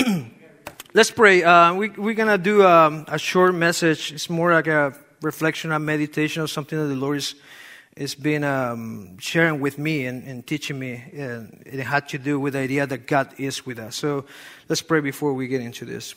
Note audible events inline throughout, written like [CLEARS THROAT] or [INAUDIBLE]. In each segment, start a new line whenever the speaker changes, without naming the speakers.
[CLEARS THROAT] Let's pray. Uh, we, we're going to do um, a short message. It's more like a reflection, a meditation of something that the Lord is, is been um, sharing with me and, and teaching me. And it had to do with the idea that God is with us. So let's pray before we get into this.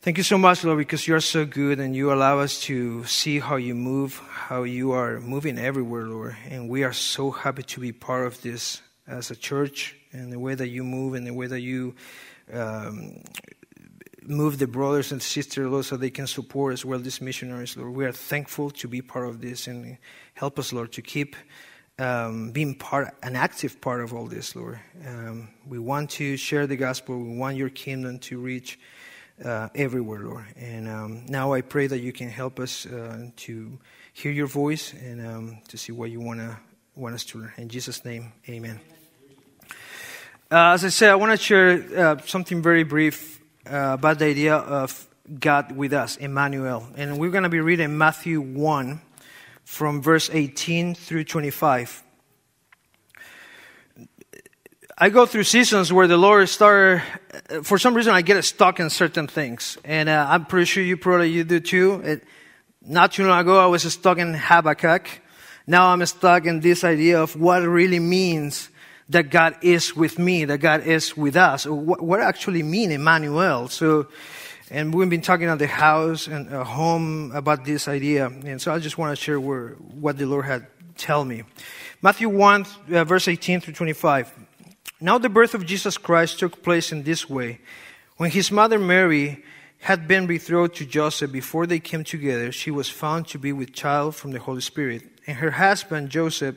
Thank you so much, Lord, because you are so good and you allow us to see how you move, how you are moving everywhere, Lord. And we are so happy to be part of this as a church and the way that you move and the way that you um, move the brothers and sisters, Lord, so they can support as well these missionaries, Lord. We are thankful to be part of this and help us, Lord, to keep um, being part, an active part of all this, Lord. Um, we want to share the gospel. We want your kingdom to reach uh, everywhere, Lord. And um, now I pray that you can help us uh, to hear your voice and um, to see what you want to want us to learn. In Jesus' name, Amen. Uh, as I said, I want to share uh, something very brief uh, about the idea of God with us, Emmanuel. And we're going to be reading Matthew 1 from verse 18 through 25. I go through seasons where the Lord started, for some reason, I get stuck in certain things. And uh, I'm pretty sure you probably you do too. It, not too long ago, I was stuck in Habakkuk. Now I'm stuck in this idea of what really means that God is with me, that God is with us. What, what actually mean Emmanuel? So, and we've been talking at the house and at home about this idea. And so I just want to share where, what the Lord had tell me. Matthew 1, uh, verse 18 through 25. Now the birth of Jesus Christ took place in this way. When his mother Mary had been betrothed to Joseph before they came together, she was found to be with child from the Holy Spirit. And her husband Joseph,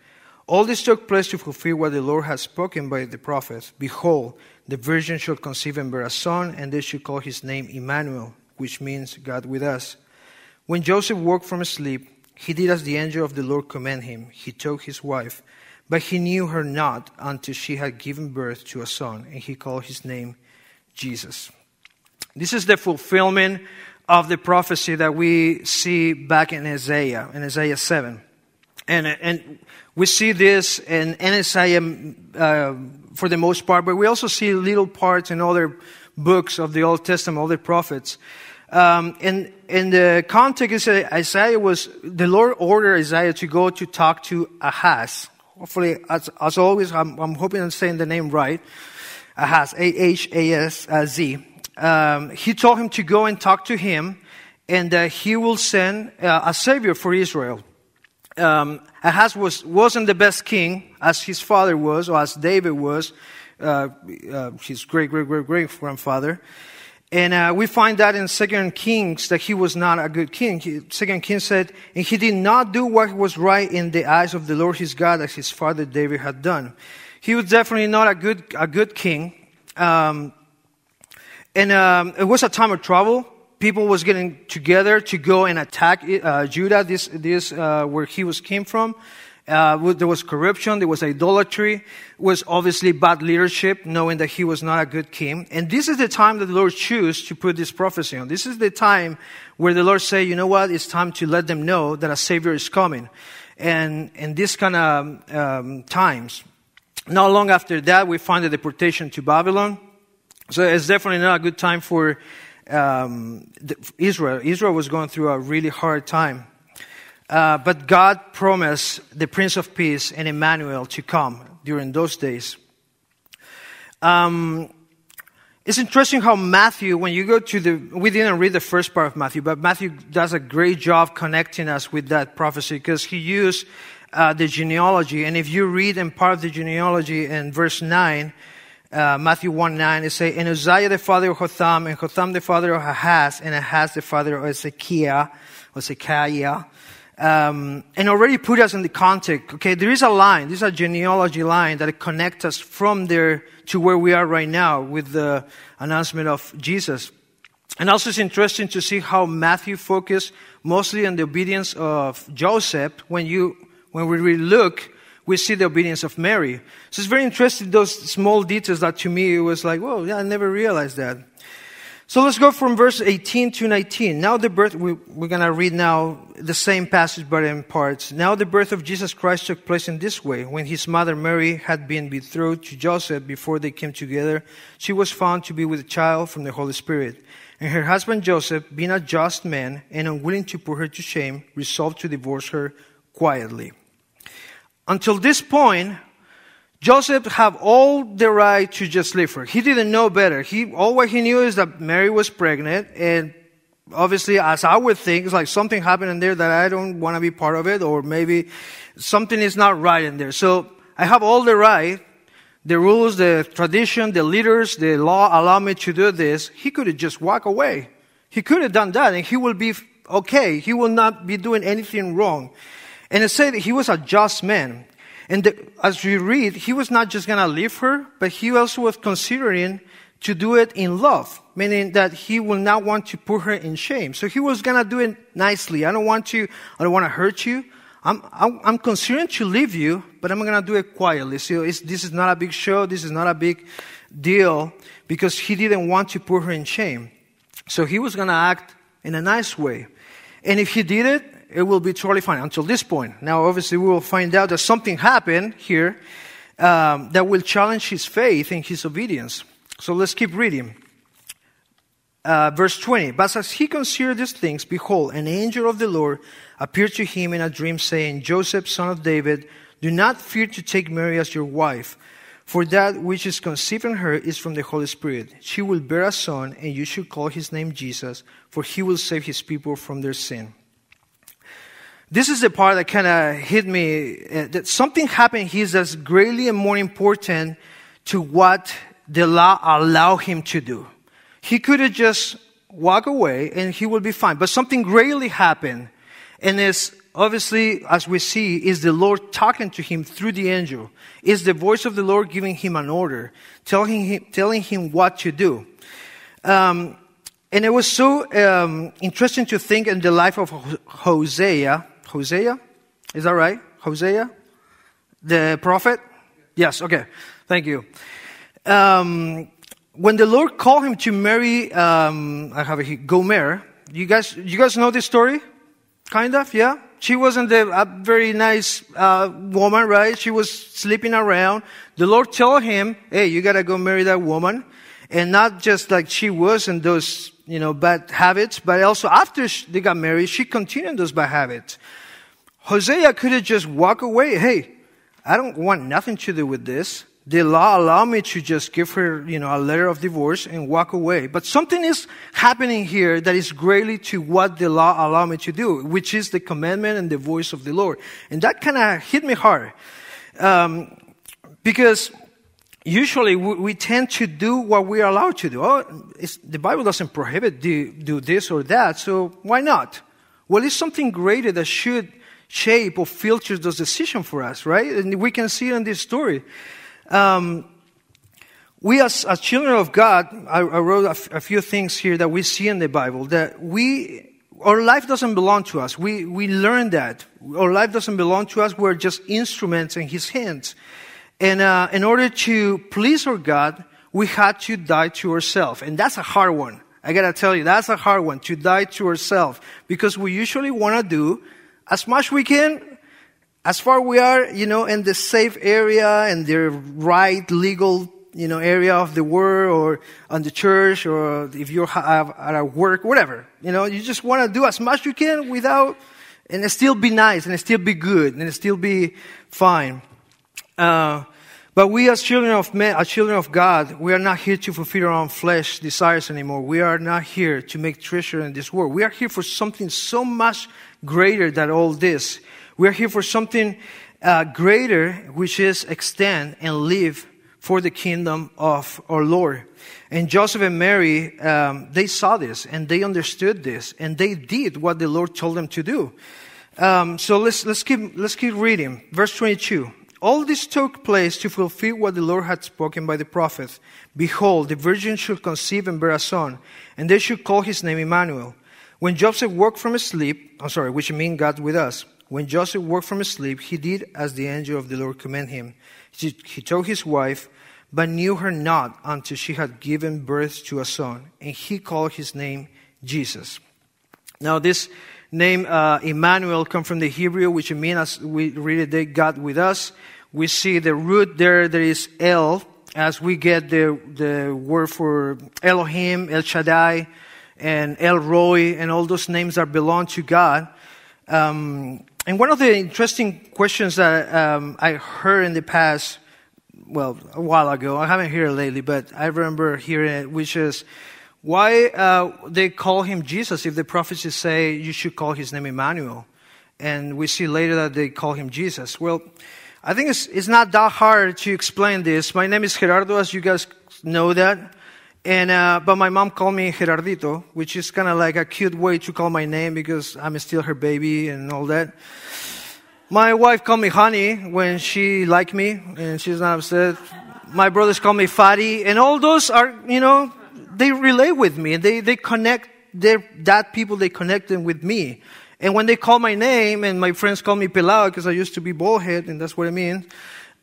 All this took place to fulfill what the Lord had spoken by the prophet. Behold, the virgin shall conceive and bear a son, and they shall call his name Emmanuel, which means God with us. When Joseph woke from sleep, he did as the angel of the Lord commanded him. He took his wife, but he knew her not until she had given birth to a son, and he called his name Jesus. This is the fulfillment of the prophecy that we see back in Isaiah, in Isaiah 7. And, and we see this in, in Isaiah uh, for the most part, but we also see little parts in other books of the Old Testament, other prophets. Um, and in the context, Isaiah was, the Lord ordered Isaiah to go to talk to Ahaz. Hopefully, as, as always, I'm, I'm hoping I'm saying the name right. Ahaz, A-H-A-S-Z um, he told him to go and talk to him, and uh, he will send uh, a savior for Israel. Um, Ahaz was, wasn't the best king as his father was, or as David was, uh, uh his great, great, great, great grandfather. And uh, we find that in Second Kings that he was not a good king. Second Kings said, and he did not do what was right in the eyes of the Lord his God as his father David had done. He was definitely not a good, a good king. Um, and um, it was a time of trouble. People was getting together to go and attack uh, Judah, this, this uh, where he was came from. Uh, there was corruption, there was idolatry, was obviously bad leadership, knowing that he was not a good king. And this is the time that the Lord chose to put this prophecy on. This is the time where the Lord say, you know what, it's time to let them know that a Savior is coming. And in this kind of um, times, not long after that, we find the deportation to Babylon. So it's definitely not a good time for um, Israel. Israel was going through a really hard time. Uh, but God promised the Prince of Peace and Emmanuel to come during those days. Um, it's interesting how Matthew, when you go to the, we didn't read the first part of Matthew, but Matthew does a great job connecting us with that prophecy because he used uh, the genealogy. And if you read in part of the genealogy in verse 9, uh, Matthew 1 9, it says, And Uzziah the father of Hotham, and Hotham the father of Ahaz, and Ahaz the father of Ezekiah, or. Um, and already put us in the context. Okay, there is a line, this is a genealogy line that connects us from there to where we are right now with the announcement of Jesus. And also it's interesting to see how Matthew focused mostly on the obedience of Joseph. When you, when we really look, we see the obedience of Mary. So it's very interesting, those small details that to me it was like, whoa, yeah, I never realized that. So let's go from verse 18 to 19. Now the birth, we, we're going to read now the same passage but in parts. Now the birth of Jesus Christ took place in this way. When his mother Mary had been betrothed to Joseph before they came together, she was found to be with a child from the Holy Spirit. And her husband Joseph, being a just man and unwilling to put her to shame, resolved to divorce her quietly. Until this point, Joseph had all the right to just leave her. He didn't know better. He, all what he knew is that Mary was pregnant and obviously, as I would think, it's like something happened in there that I don't want to be part of it, or maybe something is not right in there. So I have all the right, the rules, the tradition, the leaders, the law allow me to do this. He could have just walked away. He could have done that and he will be okay. He will not be doing anything wrong. And it said he was a just man. And the, as we read, he was not just going to leave her, but he also was considering to do it in love, meaning that he will not want to put her in shame. So he was going to do it nicely. I don't want to, I don't want to hurt you. I'm, I'm, I'm considering to leave you, but I'm going to do it quietly. So this is not a big show. This is not a big deal because he didn't want to put her in shame. So he was going to act in a nice way. And if he did it, it will be totally fine until this point. Now, obviously, we will find out that something happened here um, that will challenge his faith and his obedience. So let's keep reading. Uh, verse 20. But as he considered these things, behold, an angel of the Lord appeared to him in a dream, saying, Joseph, son of David, do not fear to take Mary as your wife, for that which is conceived in her is from the Holy Spirit. She will bear a son, and you should call his name Jesus, for he will save his people from their sin. This is the part that kind of hit me uh, that something happened here that's greatly more important to what the law allowed him to do. He could have just walked away and he would be fine. But something greatly happened. And it's obviously, as we see, is the Lord talking to him through the angel. Is the voice of the Lord giving him an order, telling him, telling him what to do. Um, and it was so um, interesting to think in the life of Hosea Hosea? Is that right? Hosea? The prophet? Yes, okay. Thank you. Um, when the Lord called him to marry, um, I have here, Gomer, you guys, you guys know this story? Kind of, yeah? She wasn't a very nice uh, woman, right? She was sleeping around. The Lord told him, hey, you gotta go marry that woman. And not just like she was in those, you know, bad habits, but also after they got married, she continued those bad habits. Hosea could have just walked away. Hey, I don't want nothing to do with this. The law allowed me to just give her, you know, a letter of divorce and walk away. But something is happening here that is greatly to what the law allowed me to do, which is the commandment and the voice of the Lord. And that kind of hit me hard. Um, because usually we, we, tend to do what we are allowed to do. Oh, the Bible doesn't prohibit do, do this or that, so why not? Well, it's something greater that should shape or filters those decisions for us, right? And we can see in this story. Um, we as, as, children of God, I, I wrote a, f- a few things here that we see in the Bible that we, our life doesn't belong to us. We, we learn that. Our life doesn't belong to us. We're just instruments in His hands. And uh, in order to please our God, we had to die to ourselves. And that's a hard one. I gotta tell you, that's a hard one, to die to ourselves. Because we usually wanna do as much we can, as far we are, you know, in the safe area and the right legal, you know, area of the world or on the church or if you're at work, whatever. You know, you just want to do as much you can without, and still be nice and still be good and still be fine. Uh, but we as children of men, as children of God, we are not here to fulfill our own flesh desires anymore. We are not here to make treasure in this world. We are here for something so much greater than all this. We are here for something uh, greater, which is extend and live for the kingdom of our Lord. And Joseph and Mary, um, they saw this and they understood this and they did what the Lord told them to do. Um, so let's, let's keep, let's keep reading. Verse 22. all this took place to fulfill what the Lord had spoken by the prophet. Behold, the virgin should conceive and bear a son, and they should call his name Emmanuel. When Joseph woke from his sleep, I'm sorry, which means God with us. When Joseph woke from his sleep, he did as the angel of the Lord commanded him. He, told his wife, but knew her not until she had given birth to a son, and he called his name Jesus. Now, this name uh, Emmanuel comes from the Hebrew, which means, as we read it, God with us. We see the root there, there is El, as we get the, the word for Elohim, El Shaddai, and El Roi and all those names that belong to God. Um, and one of the interesting questions that um, I heard in the past, well, a while ago, I haven't heard it lately, but I remember hearing it, which is, why uh, they call him Jesus if the prophecies say you should call his name Emmanuel? And we see later that they call him Jesus. Well, I think it's, it's not that hard to explain this. My name is Gerardo, as you guys know that. And, uh, but my mom called me Gerardito, which is kind of like a cute way to call my name because I'm still her baby and all that. My wife called me Honey when she liked me and she's not upset. My brothers call me Fatty and all those are, you know, they relate with me. They, they connect, they're that people, they connect them with me. And when they call my name, and my friends call me Pelao because I used to be baldhead, and that's what I mean,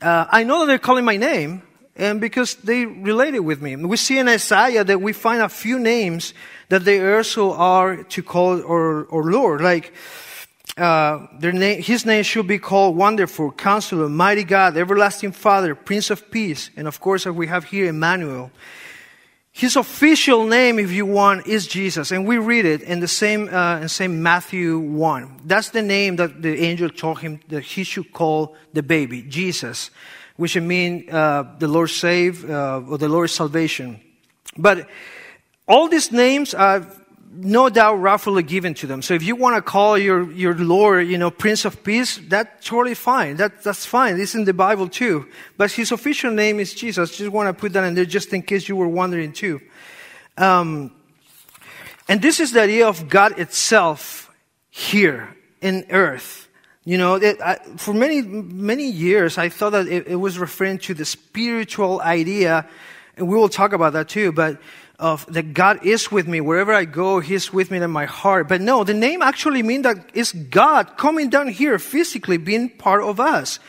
uh, I know that they're calling my name, and because they related with me. We see in Isaiah that we find a few names that they also are to call or, or Lord. Like, uh, their name, his name should be called Wonderful, Counselor, Mighty God, Everlasting Father, Prince of Peace, and of course, we have here, Emmanuel. His official name, if you want, is Jesus. And we read it in the same, uh, in same Matthew 1. That's the name that the angel told him that he should call the baby, Jesus, which means uh, the Lord save, uh, or the Lord's salvation. But all these names are no doubt roughly given to them. So if you want to call your, your Lord, you know, Prince of Peace, that's totally fine. That, that's fine. It's in the Bible too. But his official name is Jesus. Just want to put that in there just in case you were wondering too. Um, and this is the idea of God itself here in earth. You know, it, I, for many, many years, I thought that it, it was referring to the spiritual idea, and we will talk about that too, but of that God is with me. Wherever I go, He's with me in my heart. But no, the name actually means that it's God coming down here physically, being part of us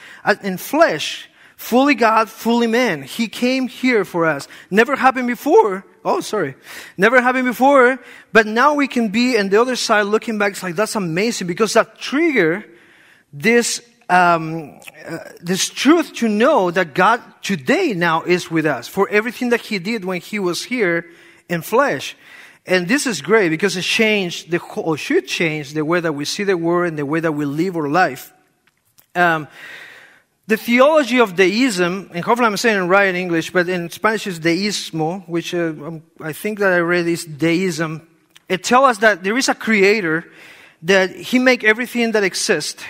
in flesh. Fully God, fully man. He came here for us. Never happened before. Oh, sorry. Never happened before. But now we can be on the other side looking back. It's like, that's amazing because that trigger this um, uh, this truth to know that God today now is with us for everything that He did when He was here in flesh. And this is great because it changed the or should change the way that we see the world and the way that we live our life. Um, the theology of deism, and hopefully I'm saying it right in English, but in Spanish it's deismo, which uh, um, I think that I read is deism. It tells us that there is a creator, that he make everything that exists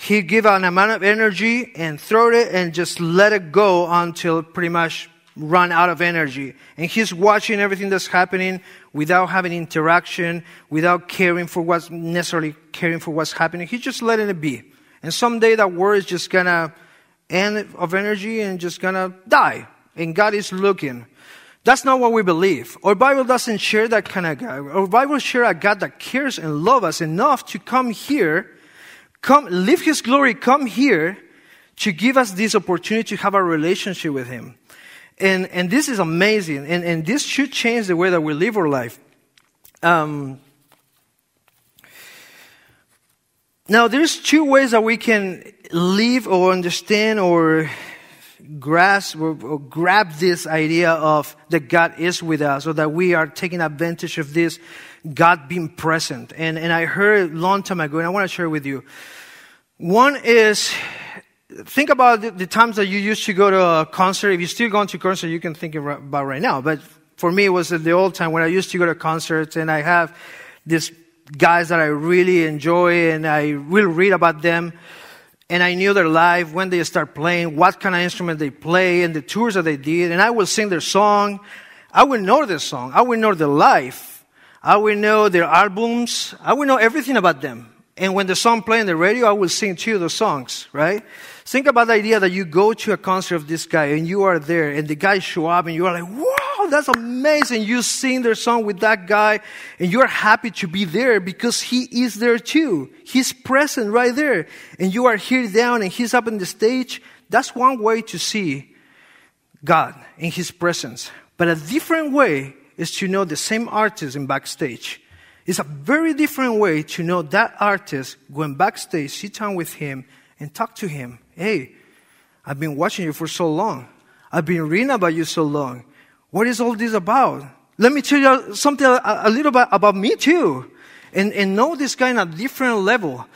he give an amount of energy and throw it and just let it go until pretty much run out of energy. And he's watching everything that's happening without having interaction, without caring for what's necessarily caring for what's happening. He's just letting it be. And someday that world is just gonna end of energy and just gonna die. And God is looking. That's not what we believe. Our Bible doesn't share that kind of God. Our Bible share a God that cares and loves us enough to come here come, leave His glory, come here to give us this opportunity to have a relationship with Him. And, and this is amazing. And, and this should change the way that we live our life. Um, now, there's two ways that we can live or understand or grasp or, or, grab this idea of that God is with us or that we are taking advantage of this God being present. And, and I heard a long time ago, and I want to share with you. One is, think about the, the times that you used to go to a concert. If you're still going to concert, you can think about right now. But for me, it was the old time when I used to go to concerts and I have these guys that I really enjoy and I will read about them. And I knew their life, when they start playing, what kind of instrument they play, and the tours that they did. And I will sing their song. I will know their song. I will know their life. I will know their albums. I will know everything about them. And when the song play on the radio, I will sing two of the songs, right? Think about the idea that you go to a concert of this guy and you are there and the guy show up and you are like, wow, that's amazing. You sing their song with that guy and you're happy to be there because he is there too. He's present right there and you are here down and he's up on the stage. That's one way to see God in his presence. But a different way is to know the same artist in backstage. It's a very different way to know that artist going backstage, sit down with him, and talk to him. Hey, I've been watching you for so long. I've been reading about you so long. What is all this about? Let me tell you something a, a little bit about me too. And, and know this guy on a different level.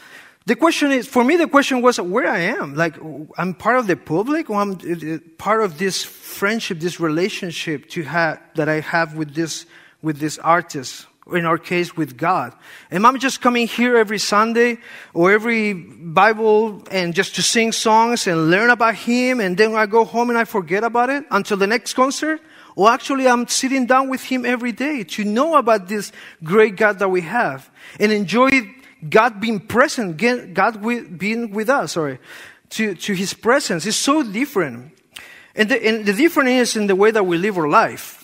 The question is, for me, the question was where I am. Like, I'm part of the public or I'm uh, uh, part of this friendship, this relationship to have, that I have with this, with this artist in our case with God. Am I just coming here every Sunday or every Bible and just to sing songs and learn about Him and then I go home and I forget about it until the next concert? Or actually I'm sitting down with Him every day to know about this great God that we have and enjoy God being present, God being with us, sorry, to, to His presence. It's so different. And the, and the difference is in the way that we live our life.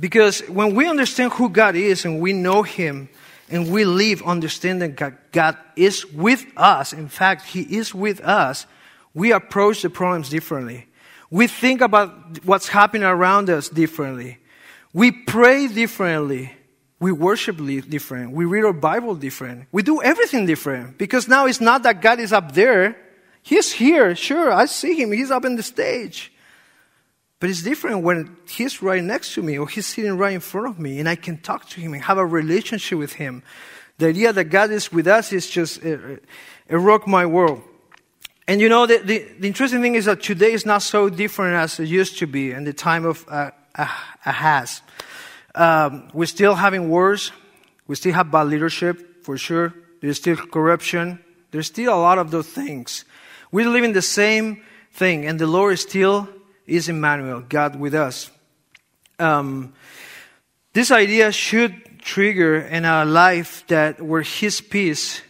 Because when we understand who God is and we know Him and we live understanding that God is with us, in fact, He is with us, we approach the problems differently. We think about what's happening around us differently. We pray differently. We worship different. We read our Bible different. We do everything different. Because now it's not that God is up there. He's here. Sure, I see him. He's up in the stage. But it's different when he's right next to me or he's sitting right in front of me and I can talk to him and have a relationship with him. The idea that God is with us is just, it, it rocked my world. And you know, the, the, the, interesting thing is that today is not so different as it used to be in the time of uh, Ahaz. Um, we're still having wars. We still have bad leadership, for sure. There's still corruption. There's still a lot of those things. We live in the same thing, and the Lord is still is Emmanuel, God with us. Um, this idea should trigger in our life that where His peace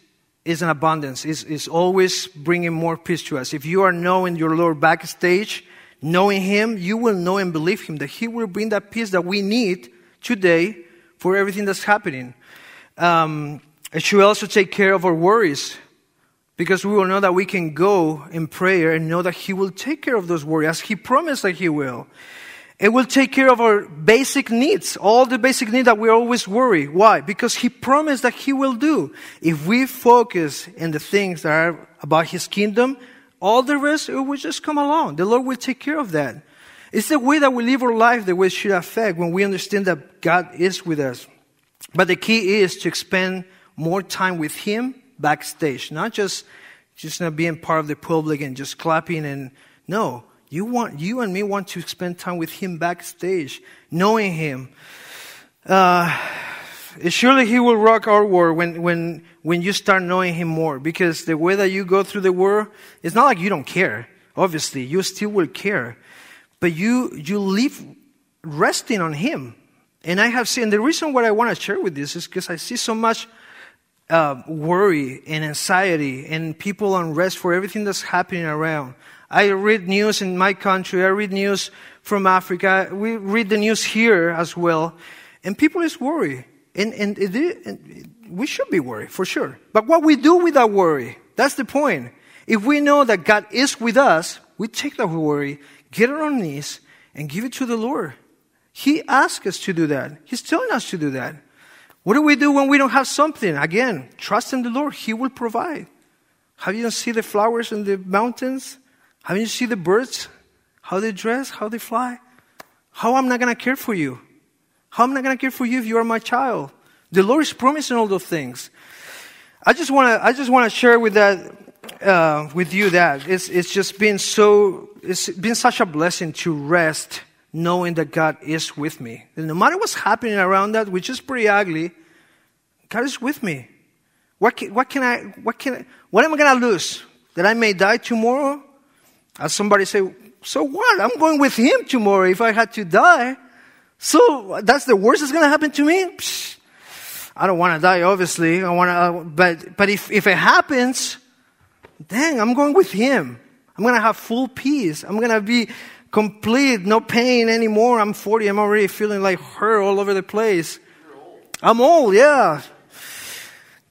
is an abundance, is, is always bringing more peace to us. If you are knowing your Lord backstage, knowing Him, you will know and believe Him that He will bring that peace that we need today for everything that's happening. Um, it should also take care of our worries because we will know that we can go in prayer and know that He will take care of those worries as He promised that He will. It will take care of our basic needs, all the basic needs that we always worry. Why? Because He promised that He will do. If we focus in the things that are about His kingdom, all the rest, it will just come along. The Lord will take care of that. It's the way that we live our life that we should affect when we understand that God is with us. But the key is to spend more time with Him backstage, not just just not being part of the public and just clapping and no, you want you and me want to spend time with Him backstage, knowing Him. Uh, surely He will rock our world when when when you start knowing Him more, because the way that you go through the world, it's not like you don't care. Obviously, you still will care, but you you live resting on Him. And I have seen the reason why I want to share with this is because I see so much uh, worry and anxiety and people unrest for everything that's happening around. I read news in my country. I read news from Africa. We read the news here as well. And people is worried. And, and, it, and we should be worried for sure. But what we do with that worry, that's the point. If we know that God is with us, we take that worry, get on our knees, and give it to the Lord. He asked us to do that. He's telling us to do that. What do we do when we don't have something? Again, trust in the Lord. He will provide. Have you seen the flowers in the mountains? Have you seen the birds? How they dress, how they fly? How am I going to care for you? How am I going to care for you if you are my child? The Lord is promising all those things. I just want to, I just want to share with that, uh, with you that it's, it's just been so, it's been such a blessing to rest knowing that God is with me. And no matter what's happening around that, which is pretty ugly, God is with me. What can, what can I, what can I, what am I going to lose? That I may die tomorrow? As somebody say, so what? I'm going with him tomorrow if I had to die. So that's the worst that's going to happen to me? Psh, I don't want to die, obviously. I want to, uh, but, but if, if it happens, dang, I'm going with Him. I'm going to have full peace. I'm going to be complete, no pain anymore. I'm 40. I'm already feeling like hurt all over the place. I'm old, yeah.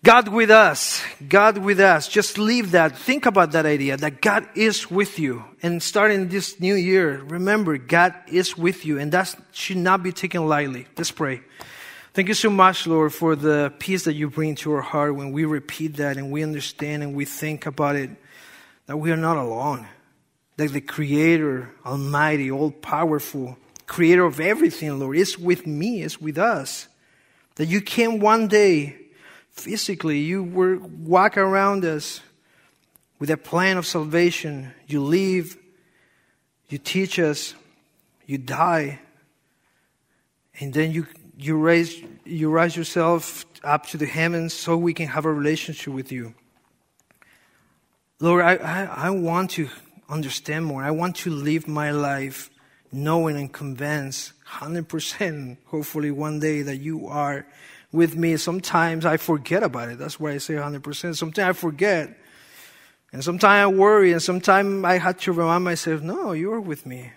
God with us. God with us. Just leave that. Think about that idea that God is with you. And starting this new year, remember, God is with you. And that should not be taken lightly. Let's pray. Thank you so much, Lord, for the peace that you bring to our heart when we repeat that and we understand and we think about it, that we are not alone. That the Creator, Almighty, all powerful, Creator of everything, Lord, is with me, is with us. That you came one day physically, you were walk around us with a plan of salvation. You live, you teach us, you die, and then you you raise, you rise yourself up to the heavens so we can have a relationship with you. Lord, I, I, I want to understand more. I want to live my life knowing and convinced 100%, hopefully one day, that you are with me. Sometimes I forget about it. That's why I say 100%. Sometimes I forget. And sometimes I worry. And sometimes I had to remind myself, no, you are with me.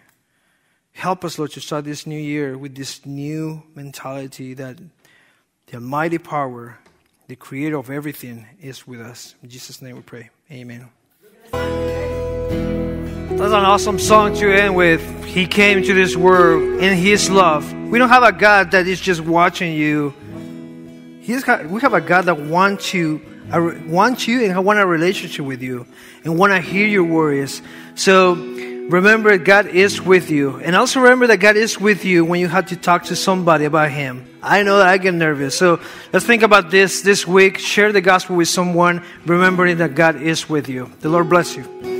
Help us, Lord, to start this new year with this new mentality that the Almighty power, the creator of everything, is with us. In Jesus' name we pray. Amen. That's an awesome song to end with. He came to this world in His love. We don't have a God that is just watching you. He's got, we have a God that wants you, wants you and want a relationship with you and want to hear your worries. So remember God is with you. And also remember that God is with you when you have to talk to somebody about Him. I know that I get nervous. So let's think about this this week. Share the gospel with someone, remembering that God is with you. The Lord bless you.